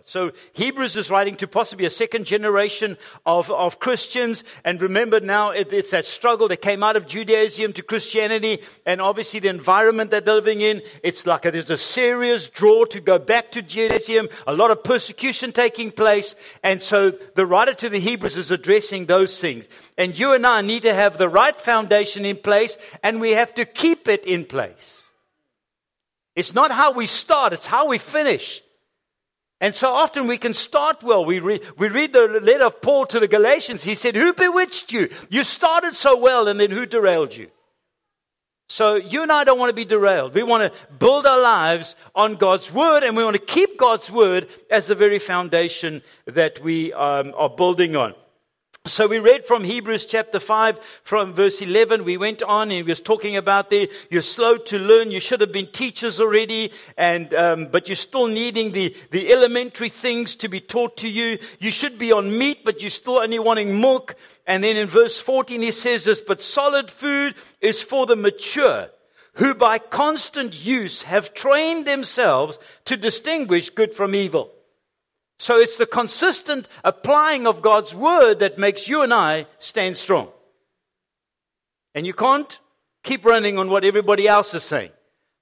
God. So Hebrews is writing to possibly a second generation of, of Christians. And remember now it, it's that struggle that came out of Judaism to Christianity and obviously the environment that they're living in. It's like a, there's a serious draw to go back to Judaism, a lot of persecution taking place. And so the writer to the Hebrews is addressing those things. And you and I need to have the right foundation in place and we have to keep it in place. It's not how we start, it's how we finish. And so often we can start well. We read, we read the letter of Paul to the Galatians. He said, Who bewitched you? You started so well, and then who derailed you? So you and I don't want to be derailed. We want to build our lives on God's Word, and we want to keep God's Word as the very foundation that we um, are building on. So we read from Hebrews chapter 5 from verse 11. We went on and he was talking about the, you're slow to learn. You should have been teachers already and, um, but you're still needing the, the elementary things to be taught to you. You should be on meat, but you're still only wanting milk. And then in verse 14 he says this, but solid food is for the mature who by constant use have trained themselves to distinguish good from evil. So it's the consistent applying of God's word that makes you and I stand strong. And you can't keep running on what everybody else is saying.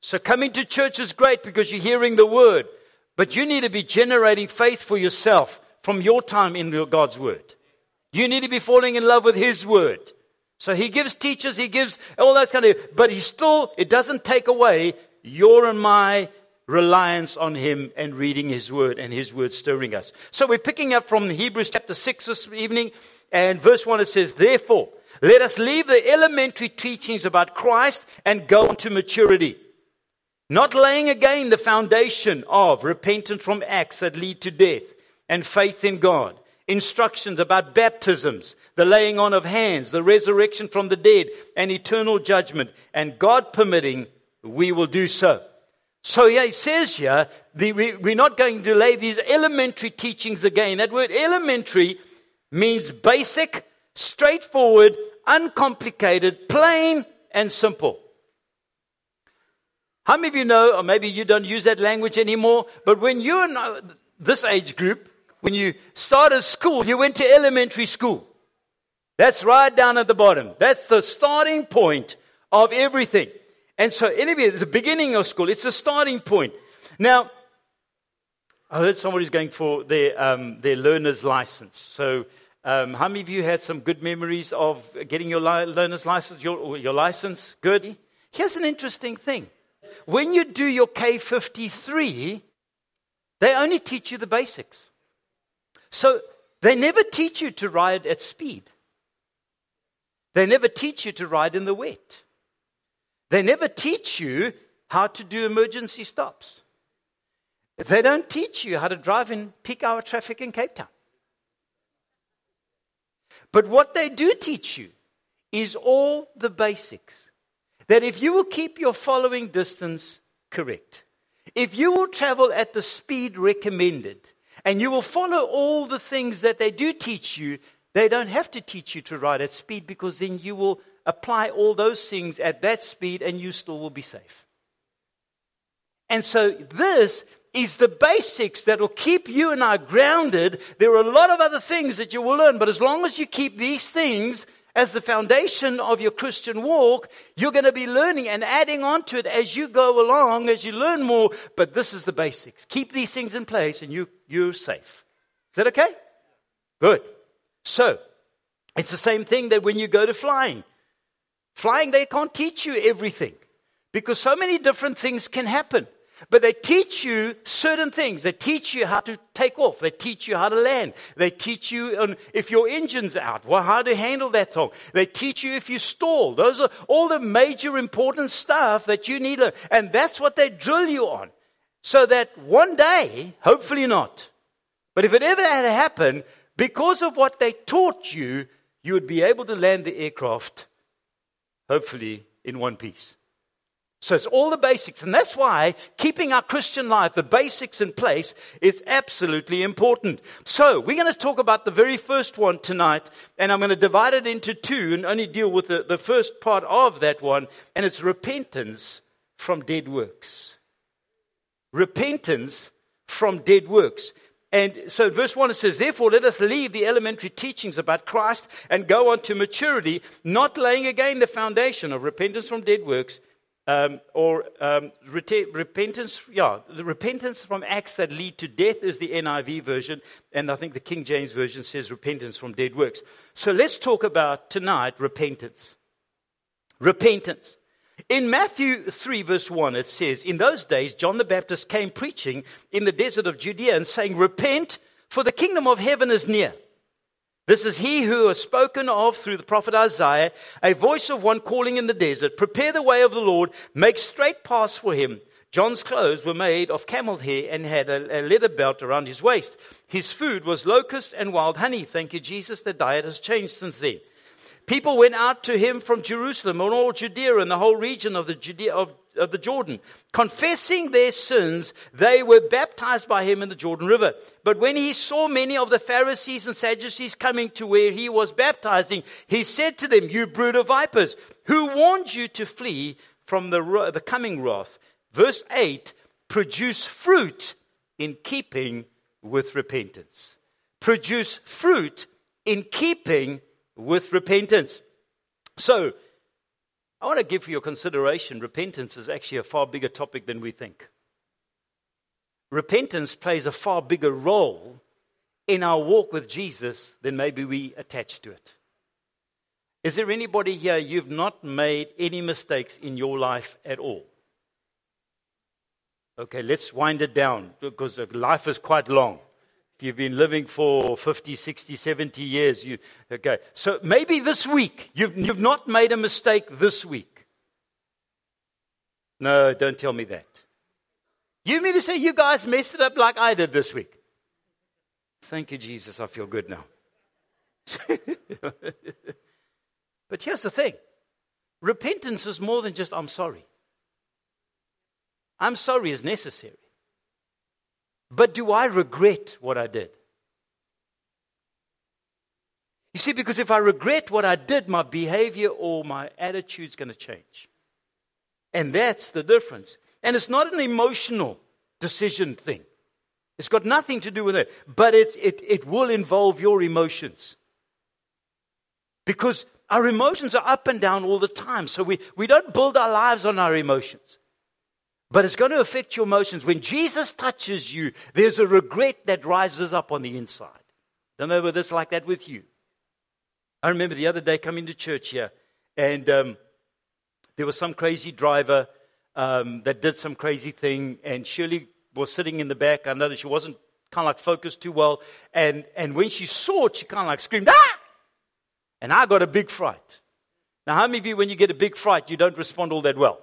So coming to church is great because you're hearing the word, but you need to be generating faith for yourself from your time in God's word. You need to be falling in love with His word. So He gives teachers, He gives all that kind of, but He still, it doesn't take away your and my reliance on Him and reading His Word and His Word stirring us. So we're picking up from Hebrews chapter 6 this evening and verse 1 it says, Therefore, let us leave the elementary teachings about Christ and go on to maturity. Not laying again the foundation of repentance from acts that lead to death and faith in God. Instructions about baptisms, the laying on of hands, the resurrection from the dead, and eternal judgment. And God permitting, we will do so. So yeah, says here, the, we, we're not going to lay these elementary teachings again. That word elementary means basic, straightforward, uncomplicated, plain, and simple. How many of you know, or maybe you don't use that language anymore, but when you're in this age group, when you started school, you went to elementary school. That's right down at the bottom. That's the starting point of everything. And so, anyway, it's the beginning of school. It's a starting point. Now, I heard somebody's going for their, um, their learner's license. So, um, how many of you had some good memories of getting your li- learner's license? Your, your license? Good. Here's an interesting thing. When you do your K53, they only teach you the basics. So, they never teach you to ride at speed. They never teach you to ride in the wet. They never teach you how to do emergency stops. They don't teach you how to drive in peak hour traffic in Cape Town. But what they do teach you is all the basics. That if you will keep your following distance correct, if you will travel at the speed recommended, and you will follow all the things that they do teach you, they don't have to teach you to ride at speed because then you will apply all those things at that speed and you still will be safe. And so this is the basics that will keep you and I grounded. There are a lot of other things that you will learn, but as long as you keep these things as the foundation of your Christian walk, you're going to be learning and adding on to it as you go along, as you learn more. But this is the basics. Keep these things in place and you, you're safe. Is that okay? Good. So, it's the same thing that when you go to flying. Flying, they can't teach you everything because so many different things can happen. But they teach you certain things. They teach you how to take off. They teach you how to land. They teach you on if your engine's out, well, how to handle that thing. They teach you if you stall. Those are all the major important stuff that you need. And that's what they drill you on. So that one day, hopefully not, but if it ever had to happen, because of what they taught you, you would be able to land the aircraft hopefully in one piece. So it's all the basics. And that's why keeping our Christian life, the basics in place, is absolutely important. So we're going to talk about the very first one tonight, and I'm going to divide it into two and only deal with the, the first part of that one, and it's repentance from dead works. Repentance from dead works. And so verse 1 it says, Therefore let us leave the elementary teachings about Christ and go on to maturity, not laying again the foundation of repentance from dead works um, or um, repentance, yeah, the repentance from acts that lead to death is the NIV version, and I think the King James version says repentance from dead works. So let's talk about tonight repentance. Repentance. In Matthew 3, verse 1, it says, In those days, John the Baptist came preaching in the desert of Judea and saying, Repent, for the kingdom of heaven is near. This is he who was spoken of through the prophet Isaiah, a voice of one calling in the desert, Prepare the way of the Lord, make straight paths for him. John's clothes were made of camel hair and had a, a leather belt around his waist. His food was locust and wild honey. Thank you, Jesus. The diet has changed since then. People went out to him from Jerusalem and all Judea and the whole region of the Judea of, of the Jordan. Confessing their sins, they were baptized by him in the Jordan River. But when he saw many of the Pharisees and Sadducees coming to where he was baptizing, he said to them, You brood of vipers, who warned you to flee from the, the coming wrath? Verse 8 produce fruit in keeping with repentance. Produce fruit in keeping with repentance. So, I want to give for your consideration repentance is actually a far bigger topic than we think. Repentance plays a far bigger role in our walk with Jesus than maybe we attach to it. Is there anybody here you've not made any mistakes in your life at all? Okay, let's wind it down because life is quite long. If you've been living for 50, 60, 70 years, you, okay. So maybe this week, you've, you've not made a mistake this week. No, don't tell me that. You mean to say you guys messed it up like I did this week? Thank you, Jesus. I feel good now. but here's the thing repentance is more than just, I'm sorry. I'm sorry is necessary. But do I regret what I did? You see, because if I regret what I did, my behavior or my attitude is going to change. And that's the difference. And it's not an emotional decision thing. It's got nothing to do with it, but it, it, it will involve your emotions. Because our emotions are up and down all the time. So we, we don't build our lives on our emotions. But it's going to affect your emotions. When Jesus touches you, there's a regret that rises up on the inside. Don't know whether it's like that with you. I remember the other day coming to church here, and um, there was some crazy driver um, that did some crazy thing, and Shirley was sitting in the back. I know that she wasn't kind of like focused too well, and, and when she saw it, she kind of like screamed, ah! And I got a big fright. Now, how many of you, when you get a big fright, you don't respond all that well?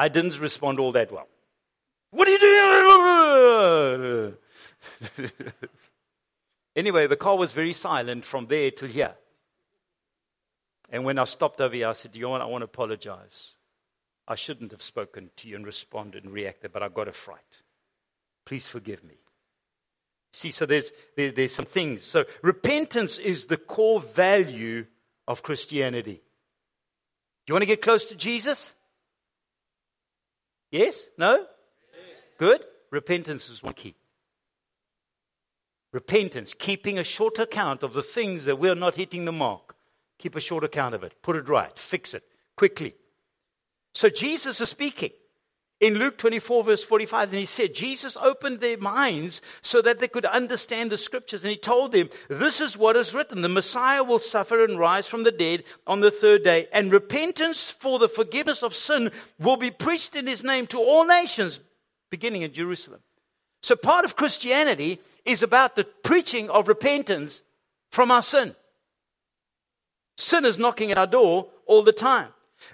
I didn't respond all that well. What are you doing? anyway, the car was very silent from there till here. And when I stopped over here, I said, what? I want to apologize. I shouldn't have spoken to you and responded and reacted, but I got a fright. Please forgive me. See, so there's, there, there's some things. So repentance is the core value of Christianity. Do you want to get close to Jesus? Yes? No? Good. Repentance is one key. Repentance, keeping a short account of the things that we're not hitting the mark. Keep a short account of it. Put it right. Fix it quickly. So Jesus is speaking in Luke 24, verse 45, and he said, Jesus opened their minds so that they could understand the scriptures. And he told them, This is what is written the Messiah will suffer and rise from the dead on the third day, and repentance for the forgiveness of sin will be preached in his name to all nations, beginning in Jerusalem. So part of Christianity is about the preaching of repentance from our sin. Sin is knocking at our door all the time.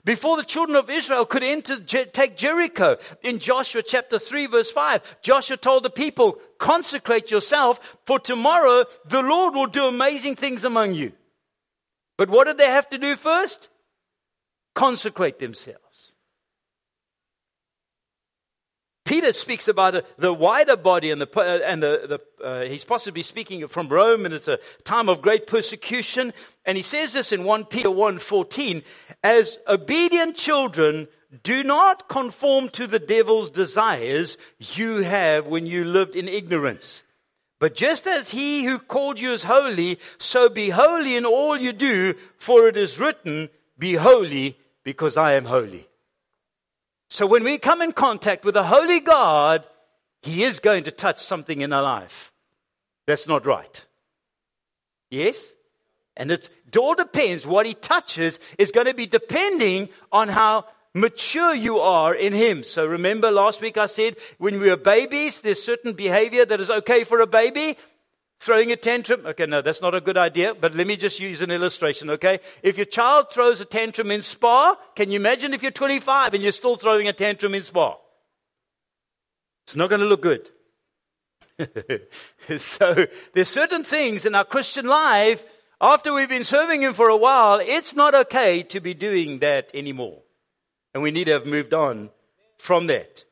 Before the children of Israel could enter, take Jericho, in Joshua chapter 3, verse 5, Joshua told the people, Consecrate yourself, for tomorrow the Lord will do amazing things among you. But what did they have to do first? Consecrate themselves. Peter speaks about the wider body and the, uh, and the, the uh, he's possibly speaking from Rome and it's a time of great persecution. And he says this in 1 Peter 1.14, as obedient children, do not conform to the devil's desires you have when you lived in ignorance. But just as he who called you is holy, so be holy in all you do, for it is written, Be holy, because I am holy. So when we come in contact with a holy God, he is going to touch something in our life. That's not right. Yes? And it all depends. What he touches is going to be depending on how mature you are in him. So remember last week I said when we were babies, there's certain behavior that is okay for a baby. Throwing a tantrum. Okay, no, that's not a good idea, but let me just use an illustration, okay? If your child throws a tantrum in Spar, can you imagine if you're 25 and you're still throwing a tantrum in Spar? It's not going to look good. so there's certain things in our Christian life, after we've been serving Him for a while, it's not okay to be doing that anymore. And we need to have moved on from that.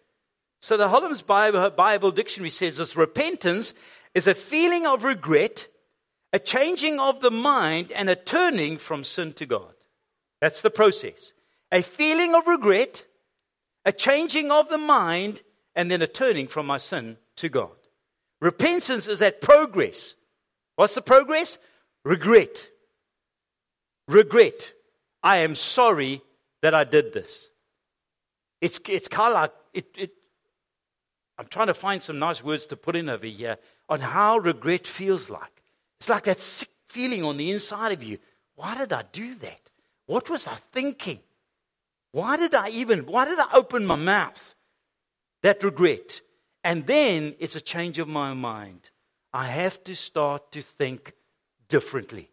So the Holman's Bible, Bible Dictionary says this repentance is a feeling of regret, a changing of the mind, and a turning from sin to God. That's the process. A feeling of regret, a changing of the mind, and then a turning from my sin to God. Repentance is that progress. What's the progress? Regret. Regret. I am sorry that I did this. It's, it's kind of like, it, it, I'm trying to find some nice words to put in over here on how regret feels like. It's like that sick feeling on the inside of you. Why did I do that? What was I thinking? Why did I even, why did I open my mouth? That regret. And then it's a change of my mind. I have to start to think differently.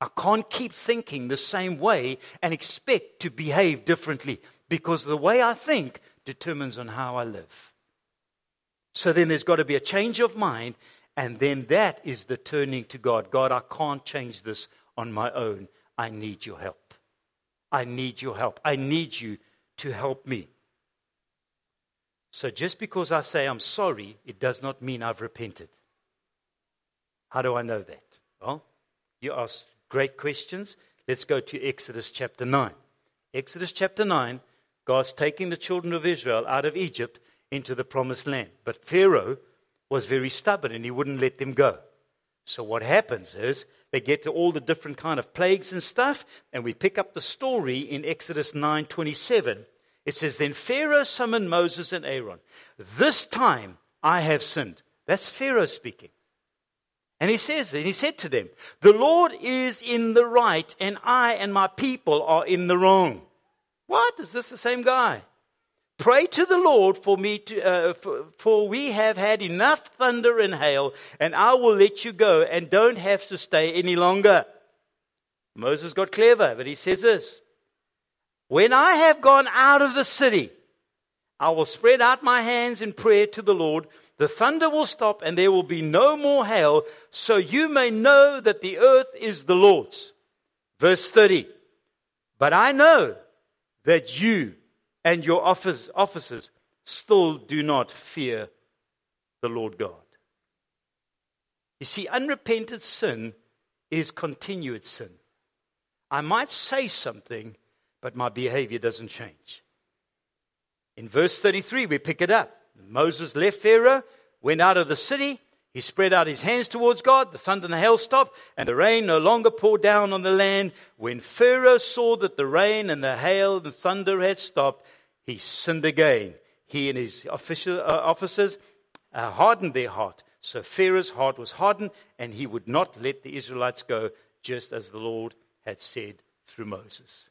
I can't keep thinking the same way and expect to behave differently because the way I think determines on how I live. So then there's got to be a change of mind, and then that is the turning to God. God, I can't change this on my own. I need your help. I need your help. I need you to help me. So just because I say I'm sorry, it does not mean I've repented. How do I know that? Well, you ask great questions. Let's go to Exodus chapter 9. Exodus chapter 9 God's taking the children of Israel out of Egypt into the promised land. But Pharaoh was very stubborn and he wouldn't let them go. So what happens is they get to all the different kind of plagues and stuff, and we pick up the story in Exodus 9:27. It says, Then Pharaoh summoned Moses and Aaron. This time I have sinned. That's Pharaoh speaking. And he says, and he said to them, The Lord is in the right, and I and my people are in the wrong. What? Is this the same guy? Pray to the Lord for me to, uh, for, for we have had enough thunder and hail, and I will let you go and don't have to stay any longer. Moses got clever, but he says this When I have gone out of the city, I will spread out my hands in prayer to the Lord. The thunder will stop, and there will be no more hail, so you may know that the earth is the Lord's. Verse 30. But I know that you and your officers still do not fear the Lord God. You see, unrepented sin is continued sin. I might say something, but my behavior doesn't change. In verse 33, we pick it up. Moses left Pharaoh, went out of the city, he spread out his hands towards God. The thunder and the hail stopped, and the rain no longer poured down on the land. When Pharaoh saw that the rain and the hail and thunder had stopped, he sinned again. He and his official, uh, officers uh, hardened their heart. So Pharaoh's heart was hardened, and he would not let the Israelites go, just as the Lord had said through Moses.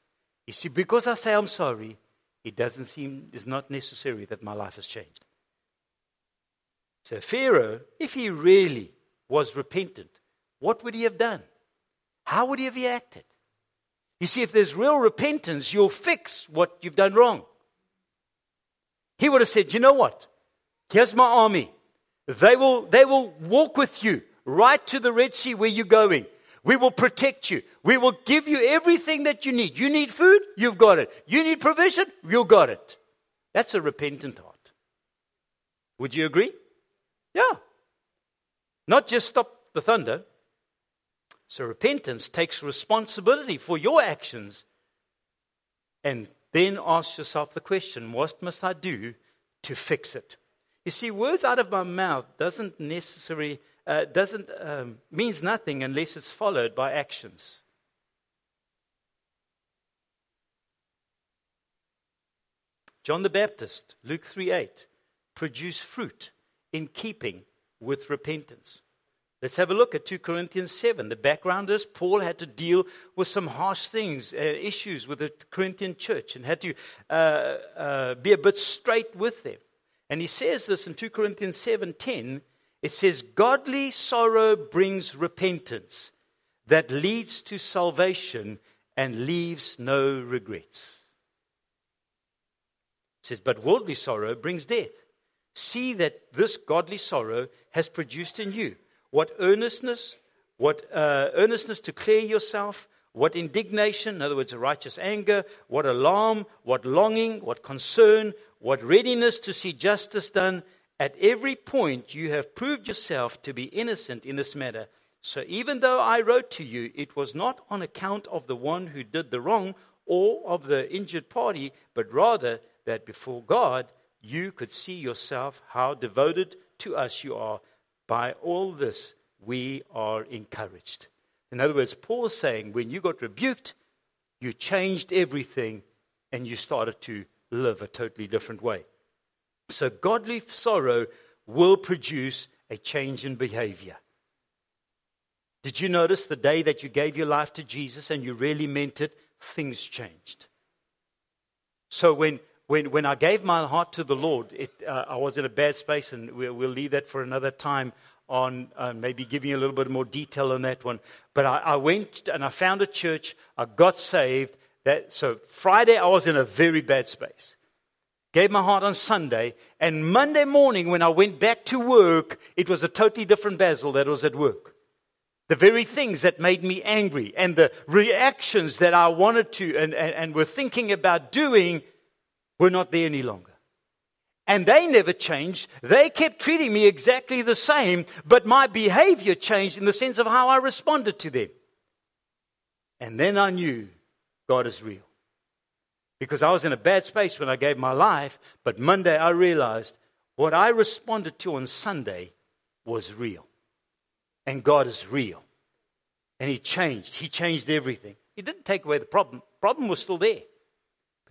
You see, because I say I'm sorry, it doesn't seem, it's not necessary that my life has changed. So, Pharaoh, if he really was repentant, what would he have done? How would he have acted? You see, if there's real repentance, you'll fix what you've done wrong. He would have said, You know what? Here's my army. They will, they will walk with you right to the Red Sea where you're going. We will protect you. We will give you everything that you need. You need food? You've got it. You need provision? You've got it. That's a repentant heart. Would you agree? Yeah. Not just stop the thunder. So repentance takes responsibility for your actions. And then ask yourself the question what must I do to fix it? You see, words out of my mouth doesn't necessarily uh, doesn't um, means nothing unless it's followed by actions. John the Baptist, Luke 3 8, produced fruit in keeping with repentance. Let's have a look at 2 Corinthians 7. The background is Paul had to deal with some harsh things, uh, issues with the Corinthian church, and had to uh, uh, be a bit straight with them. And he says this in 2 Corinthians 7:10. It says, "Godly sorrow brings repentance that leads to salvation and leaves no regrets." It says, "But worldly sorrow brings death. See that this godly sorrow has produced in you." what earnestness, what uh, earnestness to clear yourself, what indignation, in other words, a righteous anger, what alarm, what longing, what concern, what readiness to see justice done. At every point, you have proved yourself to be innocent in this matter. So even though I wrote to you, it was not on account of the one who did the wrong or of the injured party, but rather that before God you could see yourself how devoted to us you are by all this, we are encouraged. In other words, Paul's saying when you got rebuked, you changed everything and you started to live a totally different way. So, godly sorrow will produce a change in behavior. Did you notice the day that you gave your life to Jesus and you really meant it, things changed? So, when, when, when I gave my heart to the Lord, it, uh, I was in a bad space, and we'll, we'll leave that for another time on uh, maybe giving a little bit more detail on that one. But I, I, went and I found a church. I got saved. That, so Friday, I was in a very bad space. Gave my heart on Sunday. And Monday morning, when I went back to work, it was a totally different Basil that was at work. The very things that made me angry and the reactions that I wanted to and, and, and were thinking about doing were not there any longer. And they never changed. They kept treating me exactly the same, but my behavior changed in the sense of how I responded to them. And then I knew God is real. Because I was in a bad space when I gave my life, but Monday I realized what I responded to on Sunday was real. And God is real. And He changed. He changed everything. He didn't take away the problem. Problem was still there.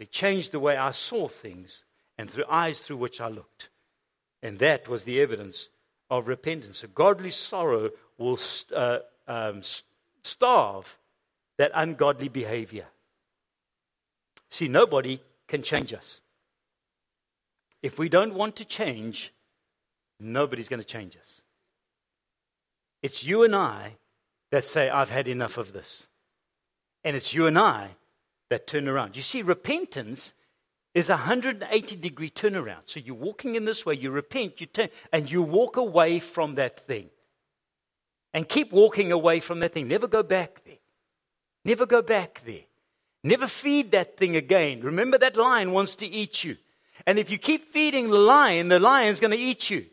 But it changed the way I saw things and through eyes through which I looked. And that was the evidence of repentance. A godly sorrow will uh, um, starve that ungodly behavior. See, nobody can change us. If we don't want to change, nobody's going to change us. It's you and I that say, I've had enough of this. And it's you and I that turn around. You see, repentance is a 180 degree turnaround. So you're walking in this way, you repent, you turn, and you walk away from that thing. And keep walking away from that thing. Never go back there. Never go back there. Never feed that thing again. Remember that lion wants to eat you. And if you keep feeding the lion, the lion's going to eat you.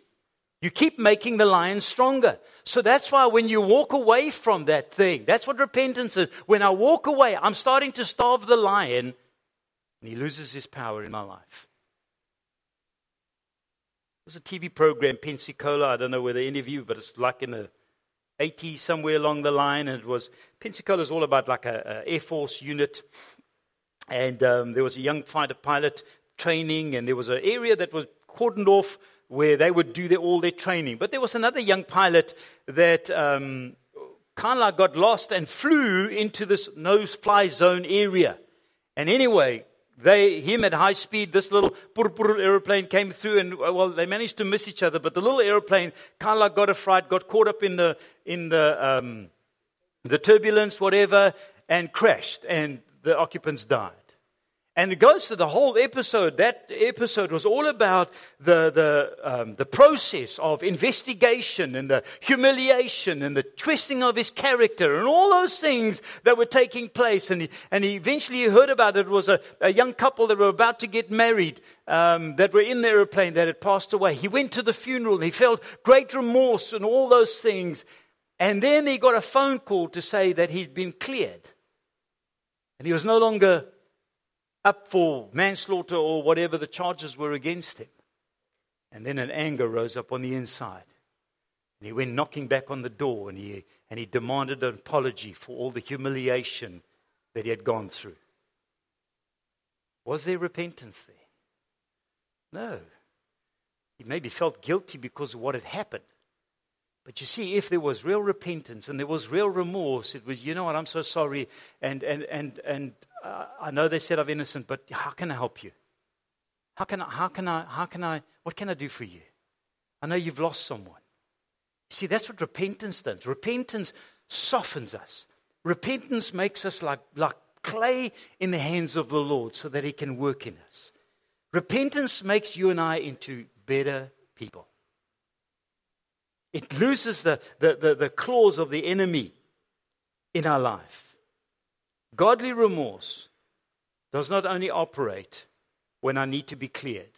You keep making the lion stronger. So that's why when you walk away from that thing, that's what repentance is. When I walk away, I'm starting to starve the lion, and he loses his power in my life. There's a TV program, Pensacola. I don't know whether any of you, but it's like in the 80s, somewhere along the line. And it was, Pensacola is all about like a, Air Force unit. And um, there was a young fighter pilot training, and there was an area that was cordoned off where they would do their, all their training. But there was another young pilot that um, kind of like got lost and flew into this no fly zone area. And anyway, they, him at high speed, this little pur aeroplane came through, and well, they managed to miss each other. But the little aeroplane kind of like got a fright, got caught up in the in the um, the turbulence, whatever, and crashed, and the occupants died. And it goes to the whole episode. That episode was all about the, the, um, the process of investigation and the humiliation and the twisting of his character and all those things that were taking place. And he, and he eventually heard about it. it was a, a young couple that were about to get married um, that were in the airplane that had passed away. He went to the funeral and he felt great remorse and all those things. And then he got a phone call to say that he'd been cleared. And he was no longer up for manslaughter or whatever the charges were against him. And then an anger rose up on the inside. And he went knocking back on the door and he, and he demanded an apology for all the humiliation that he had gone through. Was there repentance there? No. He maybe felt guilty because of what had happened. But you see, if there was real repentance and there was real remorse, it was, you know what, I'm so sorry, and, and, and, and uh, I know they said I'm innocent, but how can I help you? How can I, how can I, how can I, what can I do for you? I know you've lost someone. See, that's what repentance does. Repentance softens us. Repentance makes us like, like clay in the hands of the Lord so that He can work in us. Repentance makes you and I into better people. It loses the, the, the, the claws of the enemy in our life. Godly remorse does not only operate when I need to be cleared,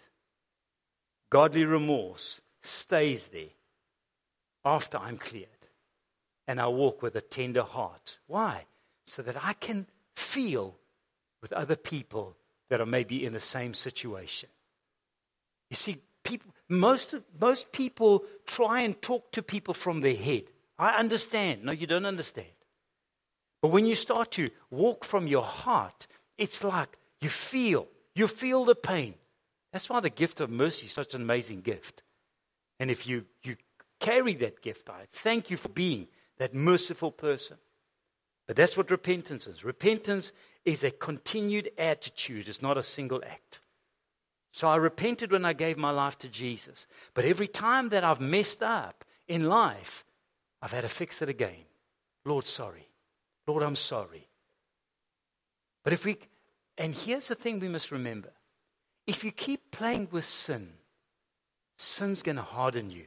godly remorse stays there after I'm cleared. And I walk with a tender heart. Why? So that I can feel with other people that are maybe in the same situation. You see, people, most, most people try and talk to people from their head. I understand. No, you don't understand. But when you start to walk from your heart, it's like you feel, you feel the pain. That's why the gift of mercy is such an amazing gift. And if you, you carry that gift, I thank you for being that merciful person. But that's what repentance is. Repentance is a continued attitude, it's not a single act. So I repented when I gave my life to Jesus. But every time that I've messed up in life, I've had to fix it again. Lord, sorry. Lord, I'm sorry. But if we, and here's the thing we must remember if you keep playing with sin, sin's going to harden you.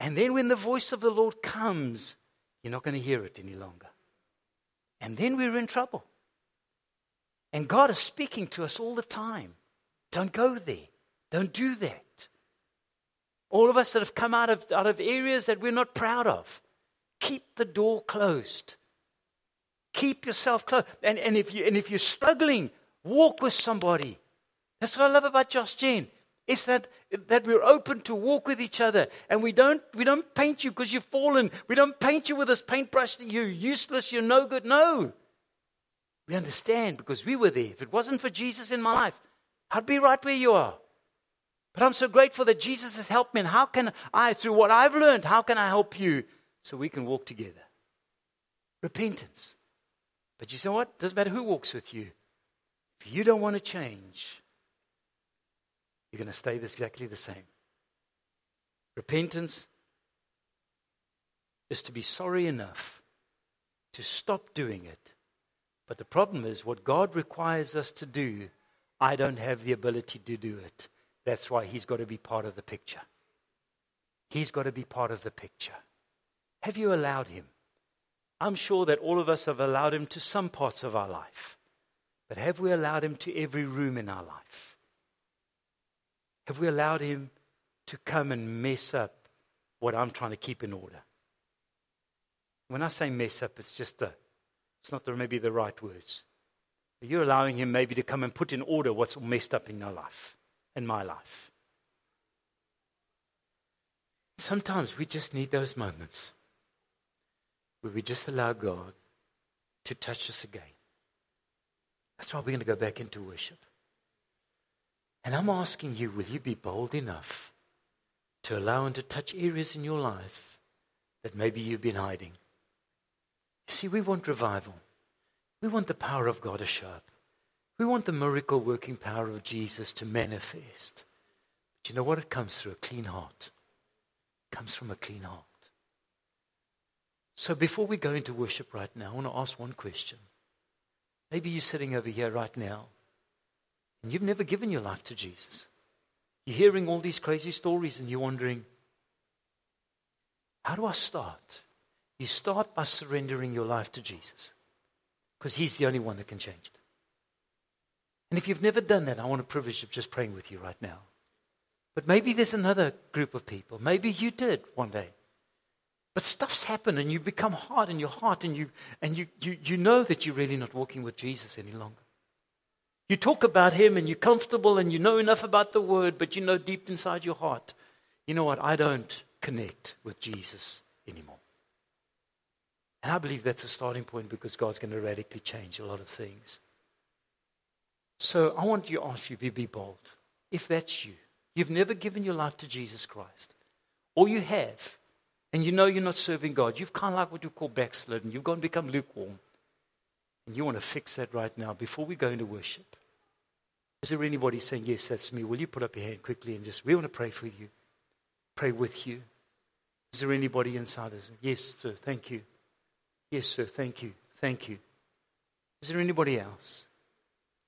And then when the voice of the Lord comes, you're not going to hear it any longer. And then we're in trouble. And God is speaking to us all the time. Don't go there. Don't do that. All of us that have come out of, out of areas that we're not proud of, keep the door closed. Keep yourself closed. And, and, if, you, and if you're struggling, walk with somebody. That's what I love about Josh Gen. It's that, that we're open to walk with each other. And we don't, we don't paint you because you've fallen. We don't paint you with this paintbrush that you're useless, you're no good. No. We understand because we were there. If it wasn't for Jesus in my life, I'd be right where you are. But I'm so grateful that Jesus has helped me. And how can I, through what I've learned, how can I help you so we can walk together? Repentance. But you know what? Doesn't matter who walks with you. If you don't want to change, you're going to stay exactly the same. Repentance is to be sorry enough to stop doing it. But the problem is, what God requires us to do, I don't have the ability to do it. That's why He's got to be part of the picture. He's got to be part of the picture. Have you allowed Him? I'm sure that all of us have allowed Him to some parts of our life. But have we allowed Him to every room in our life? Have we allowed him to come and mess up what I'm trying to keep in order? When I say mess up, it's just a, it's not the, maybe the right words. You're allowing him maybe to come and put in order what's messed up in your life, in my life. Sometimes we just need those moments where we just allow God to touch us again. That's why we're going to go back into worship. And I'm asking you, will you be bold enough to allow Him to touch areas in your life that maybe you've been hiding? You see, we want revival. We want the power of God to show up. We want the miracle working power of Jesus to manifest. But you know what? It comes through a clean heart. It comes from a clean heart. So before we go into worship right now, I want to ask one question. Maybe you're sitting over here right now and you've never given your life to Jesus. You're hearing all these crazy stories and you're wondering, how do I start? You start by surrendering your life to Jesus because He's the only one that can change it. And if you've never done that, I want a privilege of just praying with you right now. But maybe there's another group of people. Maybe you did one day. But stuff's happened and you become hard in your heart and you and you, you, you know that you're really not walking with Jesus any longer. You talk about Him and you're comfortable and you know enough about the Word, but you know deep inside your heart, you know what? I don't connect with Jesus anymore. And I believe that's a starting point because God's going to radically change a lot of things. So I want you to ask you to be bold. If that's you, you've never given your life to Jesus Christ, or you have, and you know you're not serving God, you've kind of like what you call backslidden, you've gone and become lukewarm, and you want to fix that right now before we go into worship. Is there anybody saying, Yes, that's me? Will you put up your hand quickly and just, we want to pray for you, pray with you? Is there anybody inside us? Yes, sir, thank you. Yes, sir, thank you, thank you. Is there anybody else?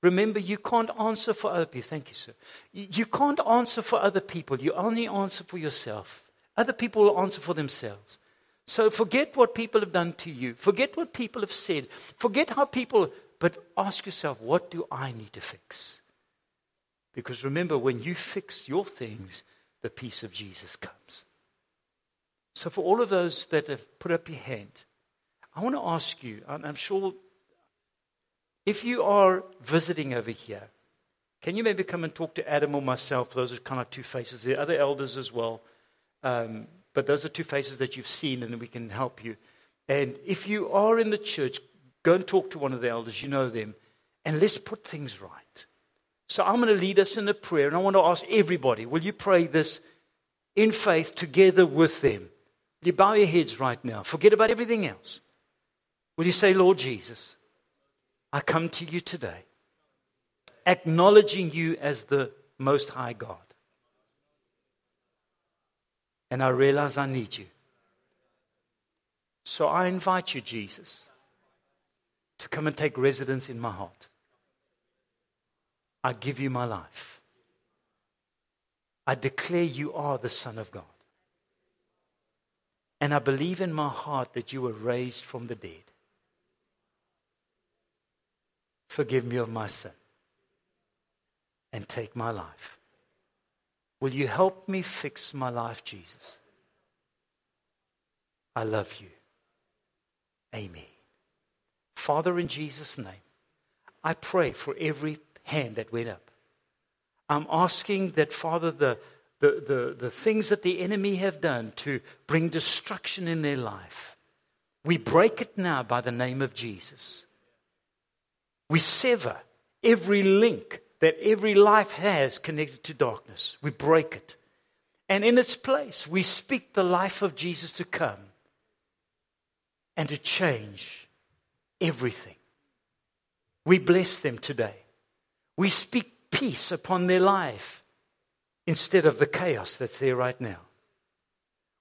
Remember, you can't answer for other people. Thank you, sir. You can't answer for other people. You only answer for yourself. Other people will answer for themselves. So forget what people have done to you. Forget what people have said. Forget how people, but ask yourself, what do I need to fix? Because remember, when you fix your things, the peace of Jesus comes. So for all of those that have put up your hand, I want to ask you, I'm sure if you are visiting over here, can you maybe come and talk to Adam or myself? Those are kind of two faces. There are other elders as well. Um, but those are two faces that you've seen, and we can help you. And if you are in the church, go and talk to one of the elders. You know them. And let's put things right. So I'm going to lead us in a prayer, and I want to ask everybody will you pray this in faith together with them? You bow your heads right now. Forget about everything else. Will you say, Lord Jesus, I come to you today, acknowledging you as the Most High God. And I realize I need you. So I invite you, Jesus, to come and take residence in my heart. I give you my life. I declare you are the Son of God. And I believe in my heart that you were raised from the dead. Forgive me of my sin and take my life. Will you help me fix my life, Jesus? I love you. Amen. Father, in Jesus' name, I pray for every hand that went up. I'm asking that, Father, the, the, the, the things that the enemy have done to bring destruction in their life, we break it now by the name of Jesus. We sever every link that every life has connected to darkness. We break it. And in its place, we speak the life of Jesus to come and to change everything. We bless them today. We speak peace upon their life instead of the chaos that's there right now.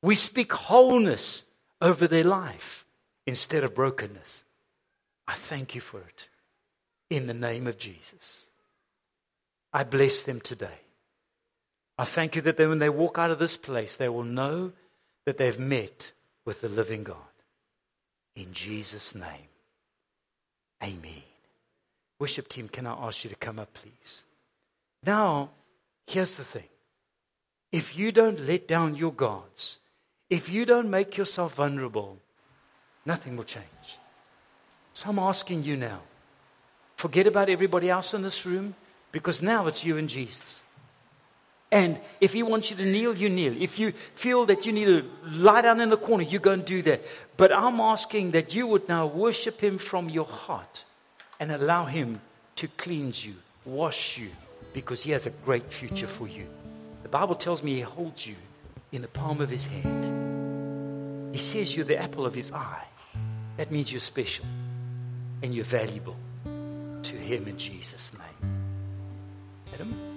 We speak wholeness over their life instead of brokenness. I thank you for it in the name of Jesus. I bless them today. I thank you that they, when they walk out of this place, they will know that they've met with the living God. In Jesus' name, amen. Worship team, can I ask you to come up, please? Now, here's the thing. If you don't let down your guards, if you don't make yourself vulnerable, nothing will change. So I'm asking you now Forget about everybody else in this room because now it's you and Jesus. And if he wants you to kneel, you kneel. If you feel that you need to lie down in the corner, you go and do that. But I'm asking that you would now worship him from your heart and allow him to cleanse you, wash you, because he has a great future for you. The Bible tells me he holds you in the palm of his hand. He says you're the apple of his eye. That means you're special and you're valuable to him in Jesus' name. Adam?